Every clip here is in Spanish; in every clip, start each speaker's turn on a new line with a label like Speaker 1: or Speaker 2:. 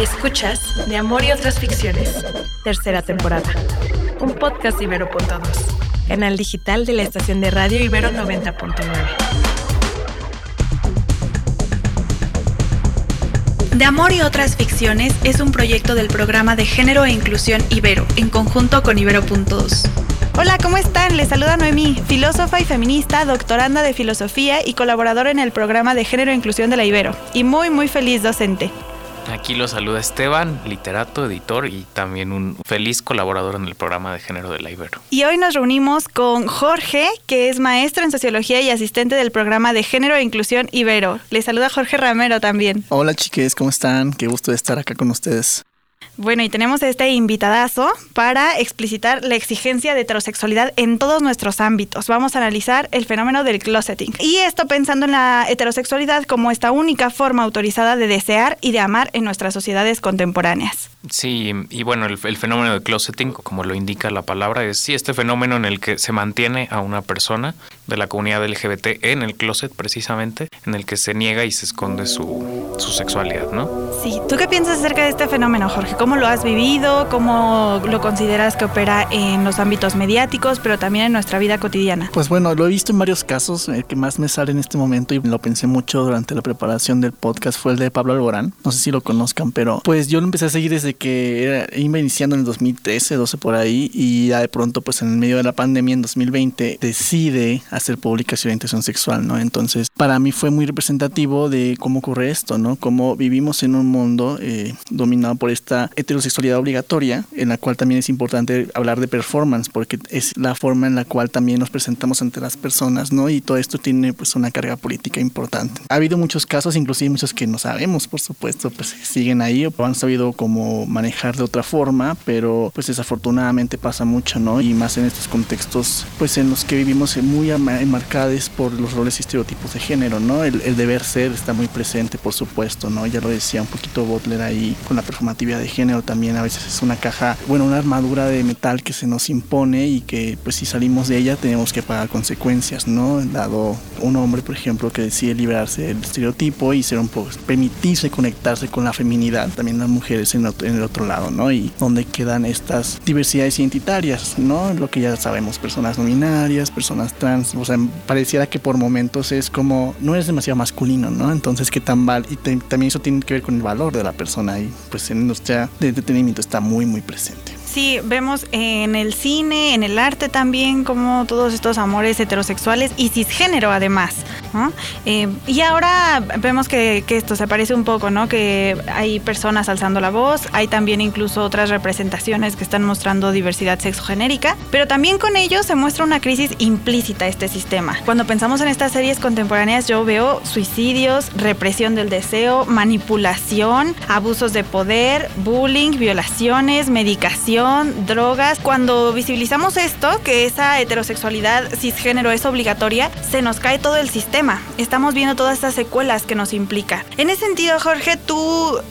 Speaker 1: Escuchas De Amor y otras ficciones, tercera temporada. Un podcast Ibero.2, canal digital de la estación de radio Ibero 90.9. De Amor y otras ficciones es un proyecto del programa de género e inclusión Ibero, en conjunto con Ibero.2.
Speaker 2: Hola, ¿cómo están? Les saluda Noemí, filósofa y feminista, doctoranda de filosofía y colaboradora en el programa de género e inclusión de la Ibero. Y muy, muy feliz docente.
Speaker 3: Aquí lo saluda Esteban, literato, editor y también un feliz colaborador en el programa de género de la Ibero.
Speaker 2: Y hoy nos reunimos con Jorge, que es maestro en sociología y asistente del programa de género e inclusión Ibero. Les saluda Jorge Ramero también.
Speaker 4: Hola chiques, ¿cómo están? Qué gusto de estar acá con ustedes.
Speaker 2: Bueno, y tenemos este invitadazo para explicitar la exigencia de heterosexualidad en todos nuestros ámbitos. Vamos a analizar el fenómeno del closeting. Y esto pensando en la heterosexualidad como esta única forma autorizada de desear y de amar en nuestras sociedades contemporáneas.
Speaker 3: Sí, y bueno, el, fenómeno del closeting, como lo indica la palabra, es sí este fenómeno en el que se mantiene a una persona de la comunidad LGBT en el closet precisamente, en el que se niega y se esconde su, su sexualidad, ¿no?
Speaker 2: Sí, ¿tú qué piensas acerca de este fenómeno, Jorge? ¿Cómo lo has vivido? ¿Cómo lo consideras que opera en los ámbitos mediáticos, pero también en nuestra vida cotidiana?
Speaker 4: Pues bueno, lo he visto en varios casos. El que más me sale en este momento y lo pensé mucho durante la preparación del podcast fue el de Pablo Alborán. No sé si lo conozcan, pero pues yo lo empecé a seguir desde que era, iba iniciando en el 2013, 12 por ahí, y ya de pronto, pues en el medio de la pandemia, en 2020, decide hacer pública su orientación sexual, ¿no? Entonces, para mí fue muy representativo de cómo ocurre esto, ¿no? Cómo vivimos en un mundo eh, dominado por esta heterosexualidad obligatoria, en la cual también es importante hablar de performance, porque es la forma en la cual también nos presentamos ante las personas, ¿no? Y todo esto tiene pues una carga política importante. Ha habido muchos casos, inclusive muchos que no sabemos, por supuesto, pues siguen ahí o han sabido cómo manejar de otra forma, pero pues desafortunadamente pasa mucho, ¿no? Y más en estos contextos, pues en los que vivimos muy enmarcados por los roles y estereotipos de género, ¿no? El, el deber ser está muy presente, por supuesto, ¿no? Ya lo decía un poquito Butler ahí con la performatividad de género también a veces es una caja, bueno, una armadura de metal que se nos impone y que pues si salimos de ella tenemos que pagar consecuencias, ¿no? Dado un hombre, por ejemplo, que decide liberarse del estereotipo y ser un poco, permitirse conectarse con la feminidad, también las mujeres en, en el otro lado, ¿no? Y donde quedan estas diversidades identitarias, ¿no? Lo que ya sabemos, personas no binarias, personas trans, o sea, pareciera que por momentos es como, no es demasiado masculino, ¿no? Entonces, ¿qué tan val? Y también eso tiene que ver con el valor de la persona y pues en industria de entretenimiento está muy, muy presente.
Speaker 2: Sí, vemos en el cine, en el arte también, como todos estos amores heterosexuales y cisgénero además. ¿No? Eh, y ahora vemos que, que, esto se parece un poco, ¿no? Que hay personas alzando la voz, hay también incluso otras representaciones que están mostrando diversidad sexogenérica, pero también con ello se muestra una crisis implícita a este sistema. Cuando pensamos en estas series contemporáneas, yo veo suicidios, represión del deseo, manipulación, abusos de poder, bullying, violaciones, medicación, drogas. Cuando visibilizamos esto, que esa heterosexualidad cisgénero es obligatoria, se nos cae todo el sistema. Estamos viendo todas estas secuelas que nos implica. En ese sentido, Jorge, ¿tú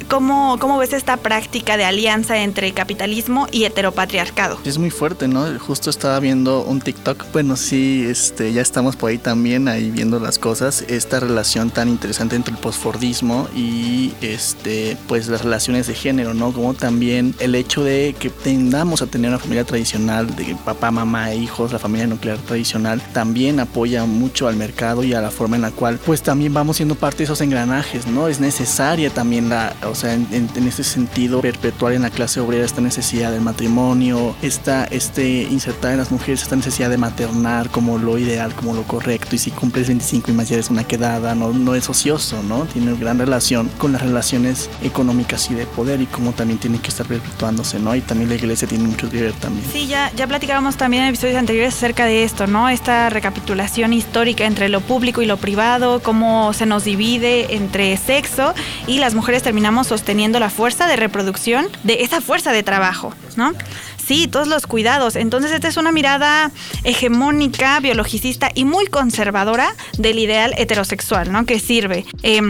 Speaker 2: cómo, cómo ves esta práctica de alianza entre capitalismo y heteropatriarcado?
Speaker 4: Es muy fuerte, ¿no? Justo estaba viendo un TikTok. Bueno, sí, este, ya estamos por ahí también, ahí viendo las cosas. Esta relación tan interesante entre el postfordismo y este, pues las relaciones de género, ¿no? Como también el hecho de que tendamos a tener una familia tradicional de papá, mamá hijos, la familia nuclear tradicional, también apoya mucho al mercado y a la forma en la cual pues también vamos siendo parte de esos engranajes, ¿no? Es necesaria también la, o sea, en, en, en ese sentido, perpetuar en la clase obrera esta necesidad del matrimonio, esta, este, insertar en las mujeres esta necesidad de maternar como lo ideal, como lo correcto, y si cumples 25 y más ya eres una quedada, no, no es ocioso, ¿no? Tiene gran relación con las relaciones económicas y de poder y cómo también tiene que estar perpetuándose, ¿no? Y también la iglesia tiene mucho que ver también.
Speaker 2: Sí, ya, ya platicábamos también en episodios anteriores acerca de esto, ¿no? Esta recapitulación histórica entre lo público y lo privado, cómo se nos divide entre sexo y las mujeres terminamos sosteniendo la fuerza de reproducción de esa fuerza de trabajo, ¿no? Sí, todos los cuidados. Entonces, esta es una mirada hegemónica, biologicista y muy conservadora del ideal heterosexual, ¿no? Que sirve. Eh,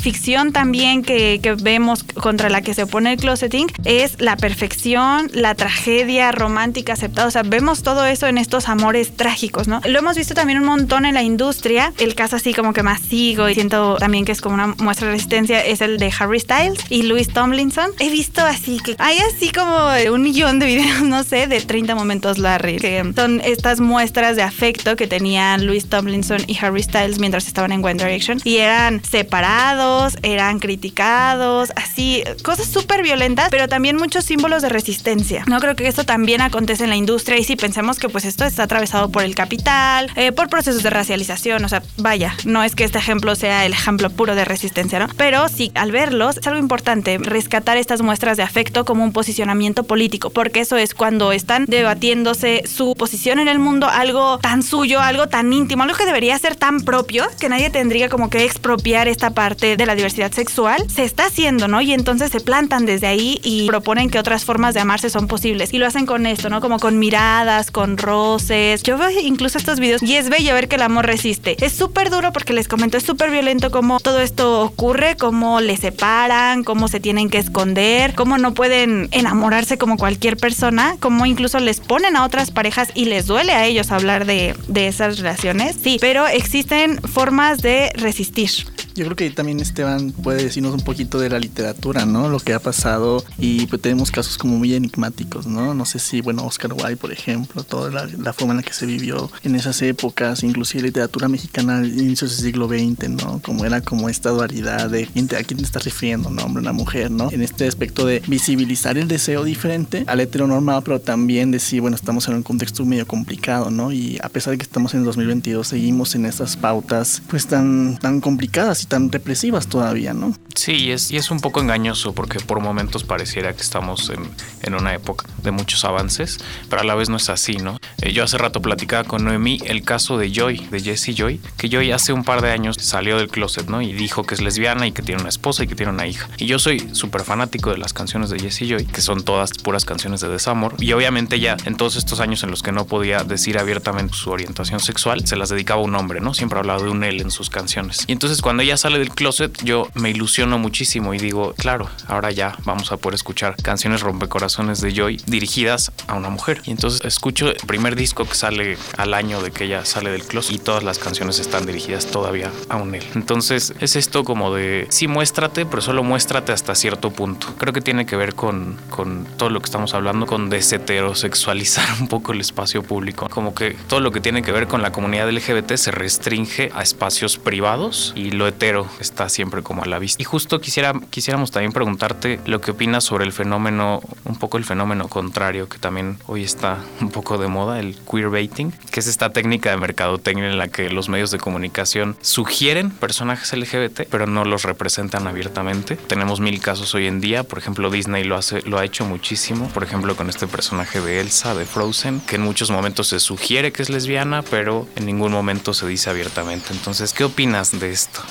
Speaker 2: ficción también que, que vemos contra la que se opone el closeting es la perfección, la tragedia romántica aceptada. O sea, vemos todo eso en estos amores trágicos, ¿no? Lo hemos visto también un montón en la industria. El caso así como que más sigo y siento también que es como una muestra de resistencia es el de Harry Styles y Louis Tomlinson. He visto así que hay así como un millón de videos, no sé, de 30 momentos Larry, que son estas muestras de afecto que tenían Louis Tomlinson y Harry Styles mientras estaban en One Direction y eran separados, eran criticados, así, cosas súper violentas, pero también muchos símbolos de resistencia. No creo que esto también acontece en la industria y si pensemos que pues esto está atravesado por el capital, eh, por procesos de racialización, o sea, vaya, no es que este ejemplo sea el ejemplo puro de resistencia, ¿no? Pero sí, al verlos, es algo importante rescatar estas muestras de afecto como un posicionamiento político, porque eso es cuando están debatiéndose su posición en el mundo, algo tan suyo, algo tan íntimo, algo que debería ser tan propio, que nadie tendría como que expropiar esta parte de la diversidad sexual, se está haciendo, ¿no? Y entonces se plantan desde ahí y proponen que otras formas de amarse son posibles. Y lo hacen con esto, ¿no? Como con miradas, con roces. Yo veo incluso estos videos y es bello ver que el amor resiste. Es súper duro porque les comento, es súper violento cómo todo esto ocurre, cómo les separan, cómo se tienen que esconder, cómo no pueden enamorarse como cualquier persona, cómo incluso les ponen a otras parejas y les duele a ellos hablar de, de esas relaciones. Sí, pero existen formas de resistir.
Speaker 4: Yo creo que también Esteban puede decirnos un poquito de la literatura, ¿no? Lo que ha pasado y pues tenemos casos como muy enigmáticos, ¿no? No sé si, bueno, Oscar Wilde, por ejemplo, toda la, la forma en la que se vivió en esas épocas, inclusive literatura mexicana al inicio del siglo XX, ¿no? Como era como esta dualidad de a quién te estás refiriendo, ¿no? Hombre, una mujer, ¿no? En este aspecto de visibilizar el deseo diferente al heteronormado, pero también decir, bueno, estamos en un contexto medio complicado, ¿no? Y a pesar de que estamos en el 2022, seguimos en estas pautas pues tan, tan complicadas tan represivas todavía, ¿no?
Speaker 3: Sí, es, y es un poco engañoso porque por momentos pareciera que estamos en, en una época de muchos avances, pero a la vez no es así, ¿no? Eh, yo hace rato platicaba con Noemí el caso de Joy, de Jessie Joy, que Joy hace un par de años salió del closet, ¿no? Y dijo que es lesbiana y que tiene una esposa y que tiene una hija. Y yo soy súper fanático de las canciones de Jessie Joy, que son todas puras canciones de desamor. Y obviamente ya en todos estos años en los que no podía decir abiertamente su orientación sexual, se las dedicaba a un hombre, ¿no? Siempre hablaba de un él en sus canciones. Y entonces cuando ella sale del closet, yo me ilusiono muchísimo y digo, claro, ahora ya vamos a poder escuchar canciones rompecorazones de Joy dirigidas a una mujer. Y entonces escucho el primer disco que sale al año de que ella sale del closet y todas las canciones están dirigidas todavía a un él. Entonces es esto como de, sí, muéstrate, pero solo muéstrate hasta cierto punto. Creo que tiene que ver con, con todo lo que estamos hablando, con desheterosexualizar un poco el espacio público. Como que todo lo que tiene que ver con la comunidad LGBT se restringe a espacios privados y lo hetero está siempre como a la vista. Y justo quisiera, quisiéramos también preguntarte lo que opinas sobre el fenómeno, un poco el fenómeno contrario que también hoy está un poco de moda, el queerbaiting, que es esta técnica de mercadotecnia en la que los medios de comunicación sugieren personajes LGBT, pero no los representan abiertamente. Tenemos mil casos hoy en día, por ejemplo Disney lo, hace, lo ha hecho muchísimo, por ejemplo con este personaje de Elsa de Frozen, que en muchos momentos se sugiere que es lesbiana, pero en ningún momento se dice abiertamente. Entonces, ¿qué opinas de esto?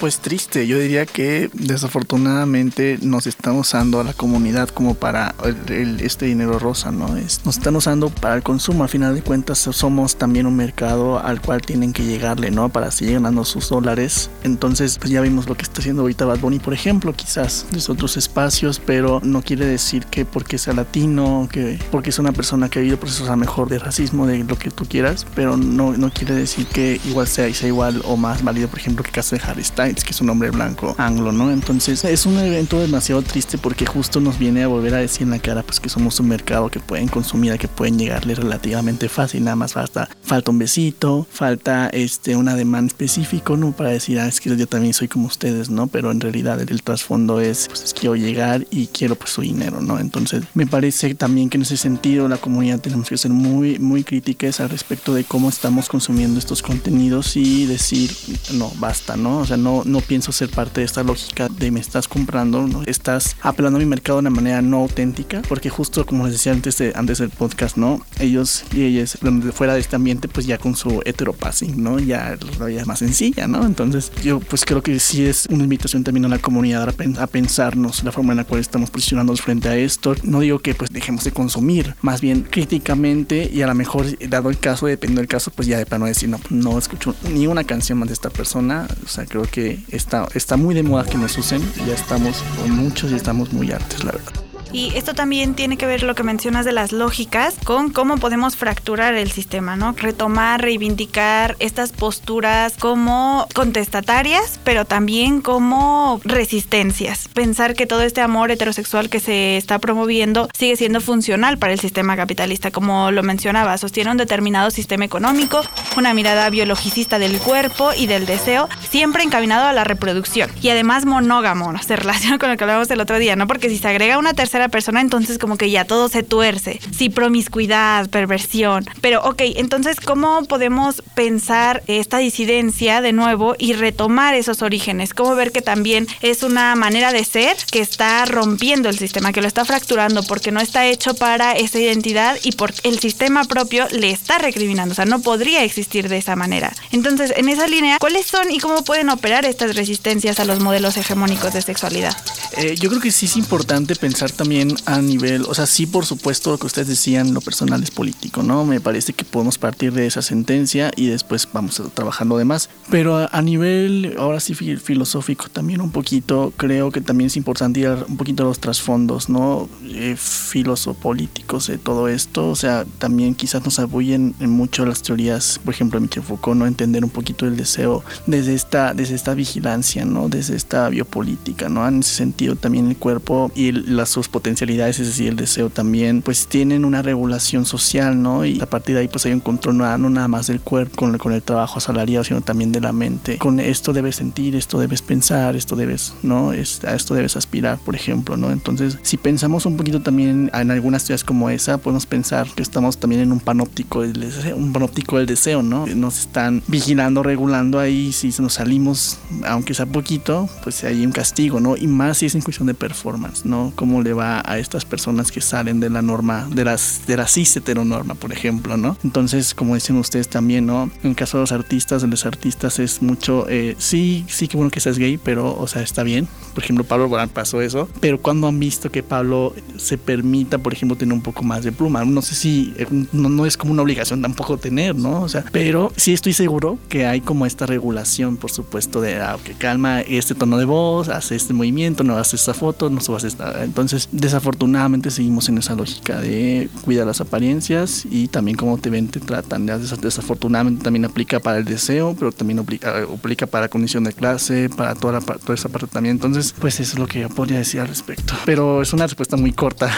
Speaker 4: Pues triste, yo diría que desafortunadamente nos están usando a la comunidad como para el, este dinero rosa, ¿no? Es, nos están usando para el consumo, al final de cuentas somos también un mercado al cual tienen que llegarle, ¿no? Para seguir ganando sus dólares. Entonces, pues ya vimos lo que está haciendo ahorita Bad Bunny, por ejemplo, quizás desde otros espacios, pero no quiere decir que porque sea latino, que porque es una persona que ha vivido procesos a mejor de racismo, de lo que tú quieras, pero no, no quiere decir que igual sea, sea igual o más válido, por ejemplo, que el caso de Harry Styles que es un hombre blanco anglo, ¿no? Entonces es un evento demasiado triste porque justo nos viene a volver a decir en la cara pues que somos un mercado que pueden consumir, que pueden llegarle relativamente fácil, nada más falta, falta un besito, falta este un ademán específico, ¿no? Para decir, ah, es que yo también soy como ustedes, ¿no? Pero en realidad el, trasfondo es, pues es quiero llegar y quiero pues su dinero, ¿no? Entonces me parece también que en ese sentido la comunidad tenemos que ser muy, muy críticas al respecto de cómo estamos consumiendo estos contenidos y decir, no, basta, ¿no? O sea, no, no, pienso ser parte de esta lógica de me estás comprando, ¿no? estás apelando a mi mercado de una manera no auténtica, porque justo como les decía antes, de, antes del podcast, ¿no? Ellos y ellas, fuera de este ambiente, pues ya con su heteropassing, ¿no? Ya la vida es más sencilla, ¿no? Entonces yo pues creo que sí es una invitación también a la comunidad a, pensarnos la forma en la cual estamos posicionándonos frente a esto. No digo que pues dejemos de consumir, más bien críticamente y a lo mejor dado el caso, dependiendo del caso, pues ya de plano decir, no, no escucho ni una canción más de esta persona. O sea, creo que está, está muy de moda que nos usen. Ya estamos con muchos y estamos muy artes, la verdad.
Speaker 2: Y esto también tiene que ver lo que mencionas de las lógicas con cómo podemos fracturar el sistema, ¿no? Retomar, reivindicar estas posturas como contestatarias, pero también como resistencias. Pensar que todo este amor heterosexual que se está promoviendo sigue siendo funcional para el sistema capitalista, como lo mencionaba, sostiene un determinado sistema económico, una mirada biologicista del cuerpo y del deseo, siempre encaminado a la reproducción y además monógamo, ¿no? se relaciona con lo que hablábamos el otro día, ¿no? Porque si se agrega una tercera persona, entonces como que ya todo se tuerce. Sí, promiscuidad, perversión. Pero ok, entonces, ¿cómo podemos pensar esta disidencia de nuevo y retomar esos orígenes? ¿Cómo ver que también es una manera de ser que está rompiendo el sistema, que lo está fracturando porque no está hecho para esa identidad y porque el sistema propio le está recriminando? O sea, no podría existir de esa manera. Entonces, en esa línea, ¿cuáles son y cómo pueden operar estas resistencias a los modelos hegemónicos de sexualidad?
Speaker 4: Eh, yo creo que sí es importante pensar también a nivel, o sea, sí, por supuesto, lo que ustedes decían, lo personal es político, ¿no? Me parece que podemos partir de esa sentencia y después vamos trabajando demás. Pero a, nivel, ahora sí, filosófico también un poquito, creo que también es importante ir un poquito a los trasfondos, ¿no? Eh, filosopolíticos de todo esto, o sea, también quizás nos apoyen en mucho las teorías, por ejemplo, de Michel Foucault, ¿no? Entender un poquito el deseo desde esta, desde esta vigilancia, ¿no? Desde esta biopolítica, ¿no? En ese sentido también el cuerpo y las sus potencialidades, es decir, el deseo también, pues tienen una regulación social, ¿no? Y a partir de ahí pues hay un control no, nada más del cuerpo con, con el trabajo asalariado, sino también de la mente. Con esto debes sentir, esto debes pensar, esto debes, ¿no? Es, a esto debes aspirar, por ejemplo, ¿no? Entonces, si pensamos un poquito también en algunas teorías como esa, podemos pensar que estamos también en un panóptico del deseo, un panóptico del deseo, ¿no? Nos están vigilando, regulando ahí, si nos salimos, aunque sea poquito, pues hay un castigo, ¿no? Y más si es en cuestión de performance, ¿no? Cómo le va a, estas personas que salen de la norma, de las de la cis heteronorma, por ejemplo, ¿no? Entonces, como dicen ustedes también, ¿no? En caso de los artistas, de los artistas es mucho, eh, sí, sí que bueno que seas gay, pero, o sea, está bien. Por ejemplo, Pablo Borán pasó eso, pero cuando han visto que Pablo se permita, por ejemplo, tener un poco más de pluma, no sé si, eh, no, no es como una obligación tampoco tener, ¿no? O sea, pero sí estoy seguro que hay como esta regulación, por supuesto, de, ah, que calma este tono de voz, hace este movimiento, no hace esta foto, no subas esta. Entonces, desafortunadamente seguimos en esa lógica de cuidar las apariencias y también cómo te ven, te tratan. Desafortunadamente también aplica para el deseo, pero también aplica, aplica para condición de clase, para toda, la, toda esa parte también. Entonces, pues eso es lo que yo podría decir al respecto. Pero es una respuesta muy corta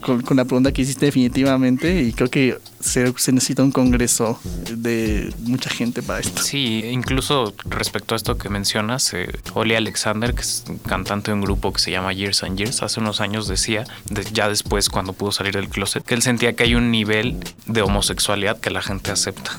Speaker 4: con, la pregunta que hiciste definitivamente y creo que se, necesita un congreso de mucha gente para esto.
Speaker 3: Sí, incluso respecto a esto que mencionas, eh, Oli Alexander, que es cantante de un grupo que se llama Years and Years, hace unos años decía, ya después cuando pudo salir del closet, que él sentía que hay un nivel de homosexualidad que la gente acepta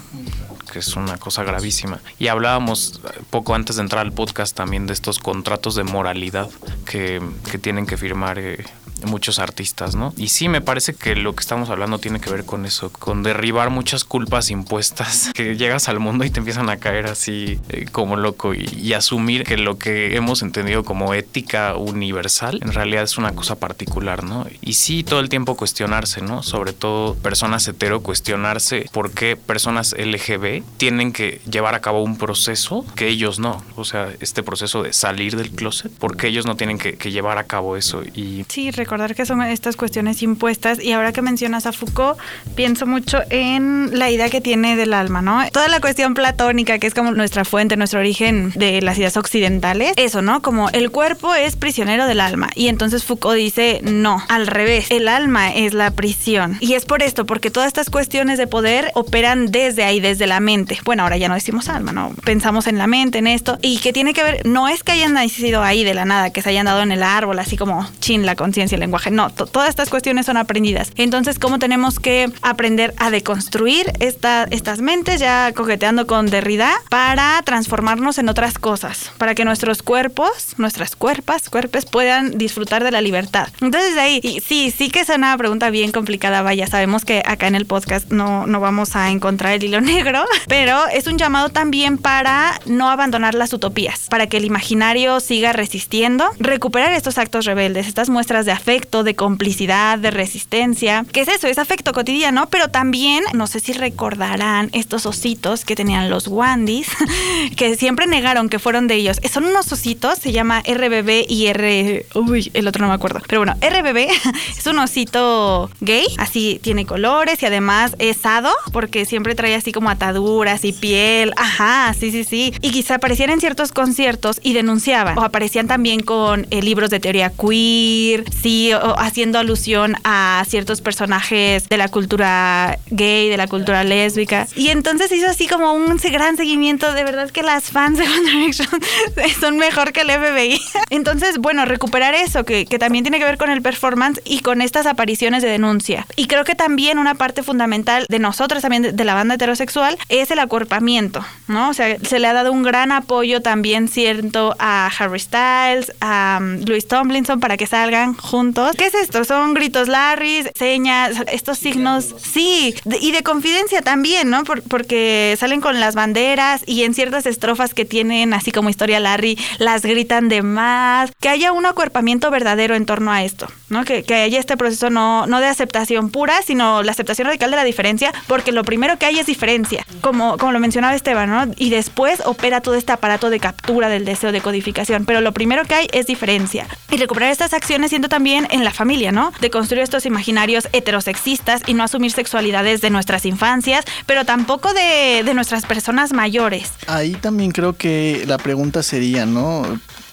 Speaker 3: que es una cosa gravísima. Y hablábamos poco antes de entrar al podcast también de estos contratos de moralidad que, que tienen que firmar eh, muchos artistas, ¿no? Y sí, me parece que lo que estamos hablando tiene que ver con eso, con derribar muchas culpas impuestas, que llegas al mundo y te empiezan a caer así eh, como loco y, asumir que lo que hemos entendido como ética universal en realidad es una cosa particular, ¿no? Y sí, todo el tiempo cuestionarse, ¿no? Sobre todo personas hetero, cuestionarse por qué personas LGB tienen que llevar a cabo un proceso que ellos no, o sea, este proceso de salir del closet, porque ellos no tienen que, que llevar a cabo eso y...
Speaker 2: Sí, recordar que son estas cuestiones impuestas y ahora que mencionas a Foucault, pienso mucho en la idea que tiene del alma, ¿no? Toda la cuestión platónica, que es como nuestra fuente, nuestro origen de las ideas occidentales, eso, ¿no? Como el cuerpo es prisionero del alma y entonces Foucault dice, no, al revés, el alma es la prisión. Y es por esto, porque todas estas cuestiones de poder operan desde ahí, desde la mente. Bueno, ahora ya no decimos alma, ¿no? Pensamos en la mente, en esto, y que tiene que ver, no es que hayan nacido ahí de la nada, que se hayan dado en el árbol, así como chin, la conciencia el lenguaje. No, todas estas cuestiones son aprendidas. Entonces, ¿cómo tenemos que aprender a deconstruir esta, estas mentes, ya coqueteando con Derrida, para transformarnos en otras cosas? Para que nuestros cuerpos, nuestras cuerpas, cuerpos puedan disfrutar de la libertad. Entonces, de ahí, sí, sí que es una pregunta bien complicada. Vaya, sabemos que acá en el podcast no, no vamos a encontrar el hilo negro, pero es un llamado también para no abandonar las utopías, para que el imaginario siga resistiendo, recuperar estos actos rebeldes, estas muestras de afecto, de complicidad, de resistencia. ¿Qué es eso? Es afecto cotidiano, pero también, no sé si recordarán estos ositos que tenían los Wandis, que siempre negaron que fueron de ellos. Son unos ositos, se llama RBB y R... Uy, el otro no me acuerdo. Pero bueno, RBB es un osito gay, así tiene colores y además es sado, porque siempre trae así como ataduras y piel. Ajá, sí, sí, sí. Y quizá aparecían en ciertos conciertos y denunciaban. O aparecían también con eh, libros de teoría queer, sí, haciendo alusión a ciertos personajes de la cultura gay, de la cultura lésbica. Y entonces hizo así como un gran seguimiento. De verdad que las fans de One Direction son mejor que el FBI. Entonces, bueno, recuperar eso, que, que también tiene que ver con el performance y con estas apariciones de denuncia. Y creo que también una parte fundamental de nosotros, también de, la banda heterosexual, es el acuerpamiento, ¿no? O sea, se le ha dado un gran apoyo también, cierto, a Harry Styles, a um, Louis Tomlinson para que salgan juntos. ¿Qué es esto? Son gritos Larry, señas, estos signos, sí, y de confidencia también, ¿no? porque salen con las banderas y en ciertas estrofas que tienen, así como historia Larry, las gritan de más. Que haya un acuerpamiento verdadero en torno a esto, ¿no? Que, que haya este proceso no, no de aceptación pura, sino la aceptación radical de la diferencia, porque lo primero que hay es diferencia, como, como lo mencionaba Esteban, ¿no? Y después opera todo este aparato de captura del deseo de codificación, pero lo primero que hay es diferencia. Y recuperar estas acciones siendo también en la familia, ¿no? De construir estos imaginarios heterosexistas y no asumir sexualidades de nuestras infancias, pero tampoco de, de nuestras personas mayores.
Speaker 4: Ahí también creo que la pregunta sería, ¿no?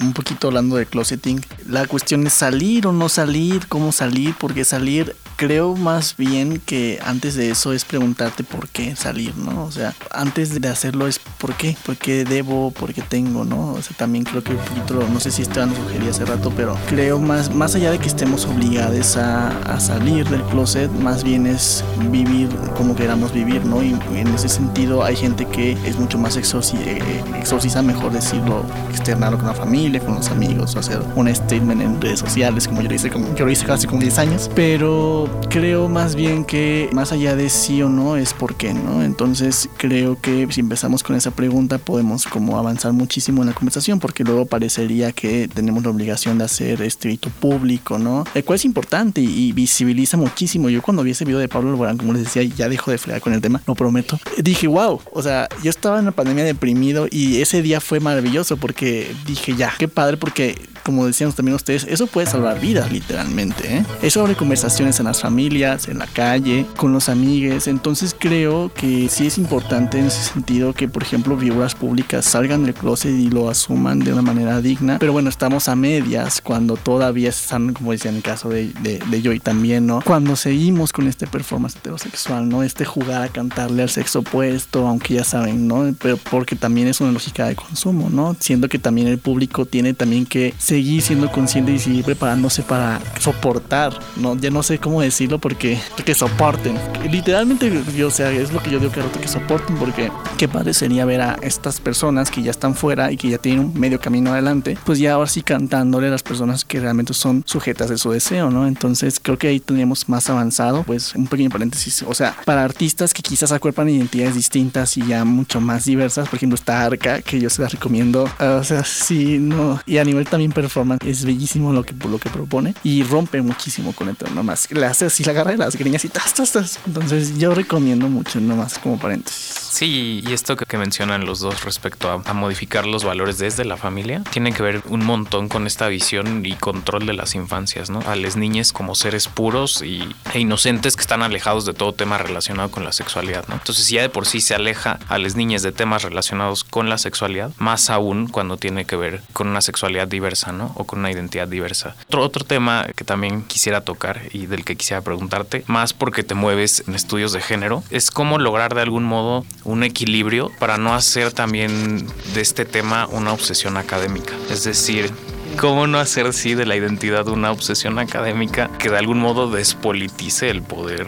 Speaker 4: Un poquito hablando de closeting, la cuestión es salir o no salir, cómo salir, por qué salir creo más bien que antes de eso es preguntarte por qué salir, ¿no? O sea, antes de hacerlo es por qué, por qué debo, por qué tengo, ¿no? O sea, también creo que un poquito, no sé si Esteban nos sugería hace rato, pero creo más, más allá de que estemos obligados a, a salir del closet, más bien es vivir como queramos vivir, ¿no? Y en ese sentido hay gente que es mucho más exorci eh, exorciza, mejor decirlo, externarlo con la familia, con los amigos, hacer un statement en redes sociales, como yo lo hice, como, yo lo hice hace como 10 años, pero creo más bien que más allá de sí o no es por qué, ¿no? Entonces creo que si empezamos con esa pregunta podemos como avanzar muchísimo en la conversación porque luego parecería que tenemos la obligación de hacer este hito público, ¿no? El cual es importante y, visibiliza muchísimo. Yo cuando vi ese video de Pablo Alborán, como les decía, ya dejo de fregar con el tema, lo prometo. Dije, wow, o sea, yo estaba en la pandemia deprimido y ese día fue maravilloso porque dije, ya, qué padre porque como decíamos también ustedes, eso puede salvar vidas literalmente. ¿eh? Eso abre conversaciones en las familias, en la calle, con los amigos. Entonces creo que sí es importante en ese sentido que, por ejemplo, figuras públicas salgan del closet y lo asuman de una manera digna. Pero bueno, estamos a medias cuando todavía están, como decía en el caso de, de, de Joy también, ¿no? Cuando seguimos con este performance heterosexual, ¿no? Este jugar a cantarle al sexo opuesto, aunque ya saben, ¿no? Pero porque también es una lógica de consumo, ¿no? Siendo que también el público tiene también que seguir siendo consciente y seguir preparándose para soportar, ¿no? Ya no sé cómo decirlo porque que soporten. Literalmente, yo, o sea, es lo que yo digo que que soporten porque qué padre sería ver a estas personas que ya están fuera y que ya tienen un medio camino adelante, pues ya ahora sí cantándole a las personas que realmente son sujetas de su deseo, ¿no? Entonces creo que ahí tendríamos más avanzado, pues un pequeño paréntesis, o sea, para artistas que quizás acuerpan identidades distintas y ya mucho más diversas, por ejemplo, esta Arca, que yo se la recomiendo, o sea, sí, no, y a nivel también performance es bellísimo lo que, lo que propone y rompe muchísimo con esto, nomás le hace así la garra de las greñas y tas, tas, tas. Entonces yo recomiendo mucho, nomás como paréntesis.
Speaker 3: Sí, y esto que, mencionan los dos respecto a, modificar los valores desde la familia, tiene que ver un montón con esta visión y control de las infancias, ¿no? A las niñas como seres puros y, e inocentes que están alejados de todo tema relacionado con la sexualidad, ¿no? Entonces ya de por sí se aleja a las niñas de temas relacionados con la sexualidad, más aún cuando tiene que ver con una sexualidad diversa, ¿no? O con una identidad diversa. Otro, otro tema que también quisiera tocar y del que quisiera preguntarte, más porque te mueves en estudios de género, es cómo lograr de algún modo un equilibrio para no hacer también de este tema una obsesión académica. Es decir, ¿Cómo no hacer sí de la identidad una obsesión académica que de algún modo despolitice el poder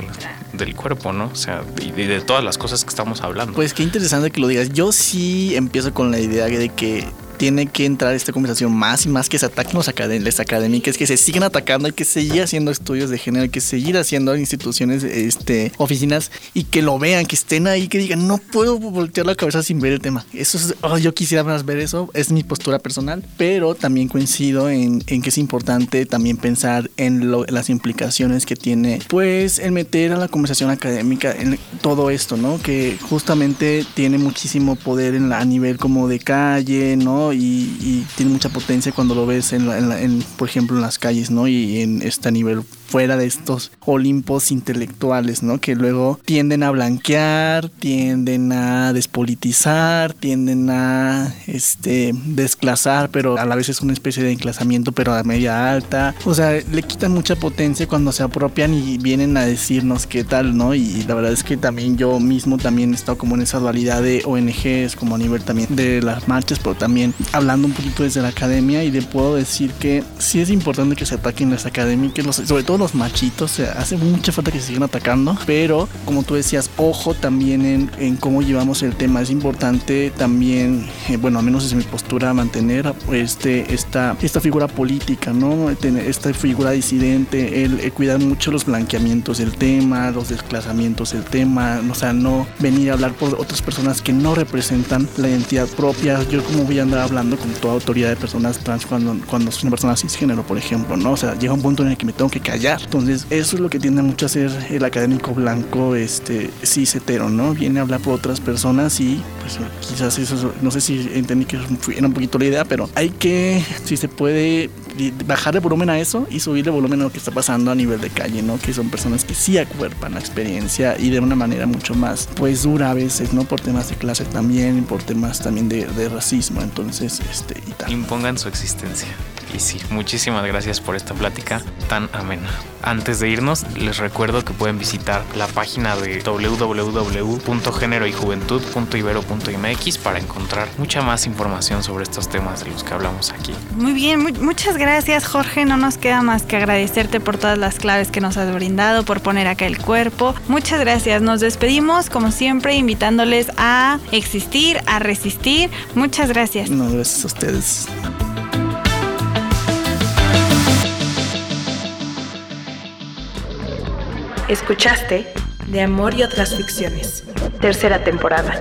Speaker 3: del cuerpo, ¿no? O sea, y de todas las cosas que estamos hablando.
Speaker 4: Pues qué interesante que lo digas. Yo sí empiezo con la idea de que tiene que entrar esta conversación más y más que se ataquen los las académicas, que se sigan atacando, hay que seguir haciendo estudios de género, hay que seguir haciendo instituciones, este, oficinas y que lo vean, que estén ahí, que digan, no puedo voltear la cabeza sin ver el tema. Eso es, oh, yo quisiera más ver eso, es mi postura personal, pero también coincido en, en que es importante también pensar en, las implicaciones que tiene, pues, el meter a la conversación académica en todo esto, ¿no? Que justamente tiene muchísimo poder en la, a nivel como de calle, ¿no? Y, tiene mucha potencia cuando lo ves, en, por ejemplo, en las calles, ¿no? Y en este nivel fuera de estos olimpos intelectuales, ¿no? Que luego tienden a blanquear, tienden a despolitizar, tienden a este desclasar, pero a la vez es una especie de enclasamiento, pero a media alta. O sea, le quitan mucha potencia cuando se apropian y vienen a decirnos qué tal, ¿no? Y la verdad es que también yo mismo también he estado como en esa dualidad de ONGs, como a nivel también de las marchas, pero también hablando un poquito desde la academia y le puedo decir que sí es importante que se ataquen las académicas, sobre todo los machitos, hace mucha falta que se sigan atacando, pero como tú decías, ojo también en, en cómo llevamos el tema, es importante también, eh, bueno, al menos es mi postura, mantener este, esta, esta figura política, ¿no? esta figura disidente, el, cuidar mucho los blanqueamientos del tema, los desplazamientos del tema, o sea, no venir a hablar por otras personas que no representan la identidad propia. Yo como voy a andar hablando con toda autoridad de personas trans cuando, cuando soy una persona cisgénero, por ejemplo, ¿no? O sea, llega un punto en el que me tengo que callar. Entonces, eso es lo que tiende mucho a ser el académico blanco, este, cis hetero, ¿no? Viene a hablar por otras personas y, pues, quizás eso, no sé si entendí que era un poquito la idea, pero hay que, si se puede, bajarle volumen a eso y subirle volumen a lo que está pasando a nivel de calle, ¿no? Que son personas que sí acuerpan la experiencia y de una manera mucho más, pues, dura a veces, ¿no? Por temas de clase también, por temas también de, de racismo, entonces, este, y tal.
Speaker 3: Impongan su existencia. Y sí, muchísimas gracias por esta plática tan amena. Antes de irnos, les recuerdo que pueden visitar la página de www.géneroyjuventud.ibero.mx para encontrar mucha más información sobre estos temas de los que hablamos aquí.
Speaker 2: Muy bien, muchas gracias Jorge. No nos queda más que agradecerte por todas las claves que nos has brindado, por poner acá el cuerpo. Muchas gracias. Nos despedimos como siempre invitándoles a existir, a resistir. Muchas gracias.
Speaker 4: No, gracias a ustedes.
Speaker 1: Escuchaste De Amor y otras ficciones, tercera temporada.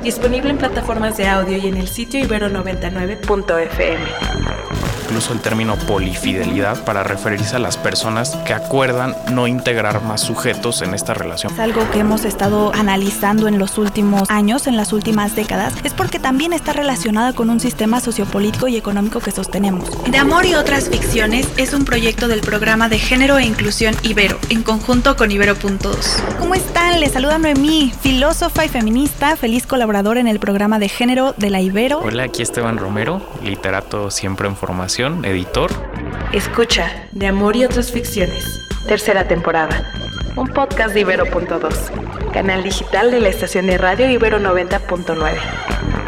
Speaker 1: Disponible en plataformas de audio y en el sitio ibero99.fm
Speaker 3: incluso el término polifidelidad para referirse a las personas que acuerdan no integrar más sujetos en esta relación.
Speaker 2: Es algo que hemos estado analizando en los últimos años, en las últimas décadas, es porque también está relacionada con un sistema sociopolítico y económico que sostenemos.
Speaker 1: De Amor y otras ficciones es un proyecto del programa de género e inclusión Ibero, en conjunto con Ibero.2.
Speaker 2: ¿Cómo están? Les saluda Noemí, filósofa y feminista, feliz colaborador en el programa de género de la Ibero.
Speaker 3: Hola, aquí Esteban Romero, literato siempre en formación editor.
Speaker 1: Escucha De Amor y otras ficciones, tercera temporada. Un podcast de Ibero.2, canal digital de la estación de radio Ibero 90.9.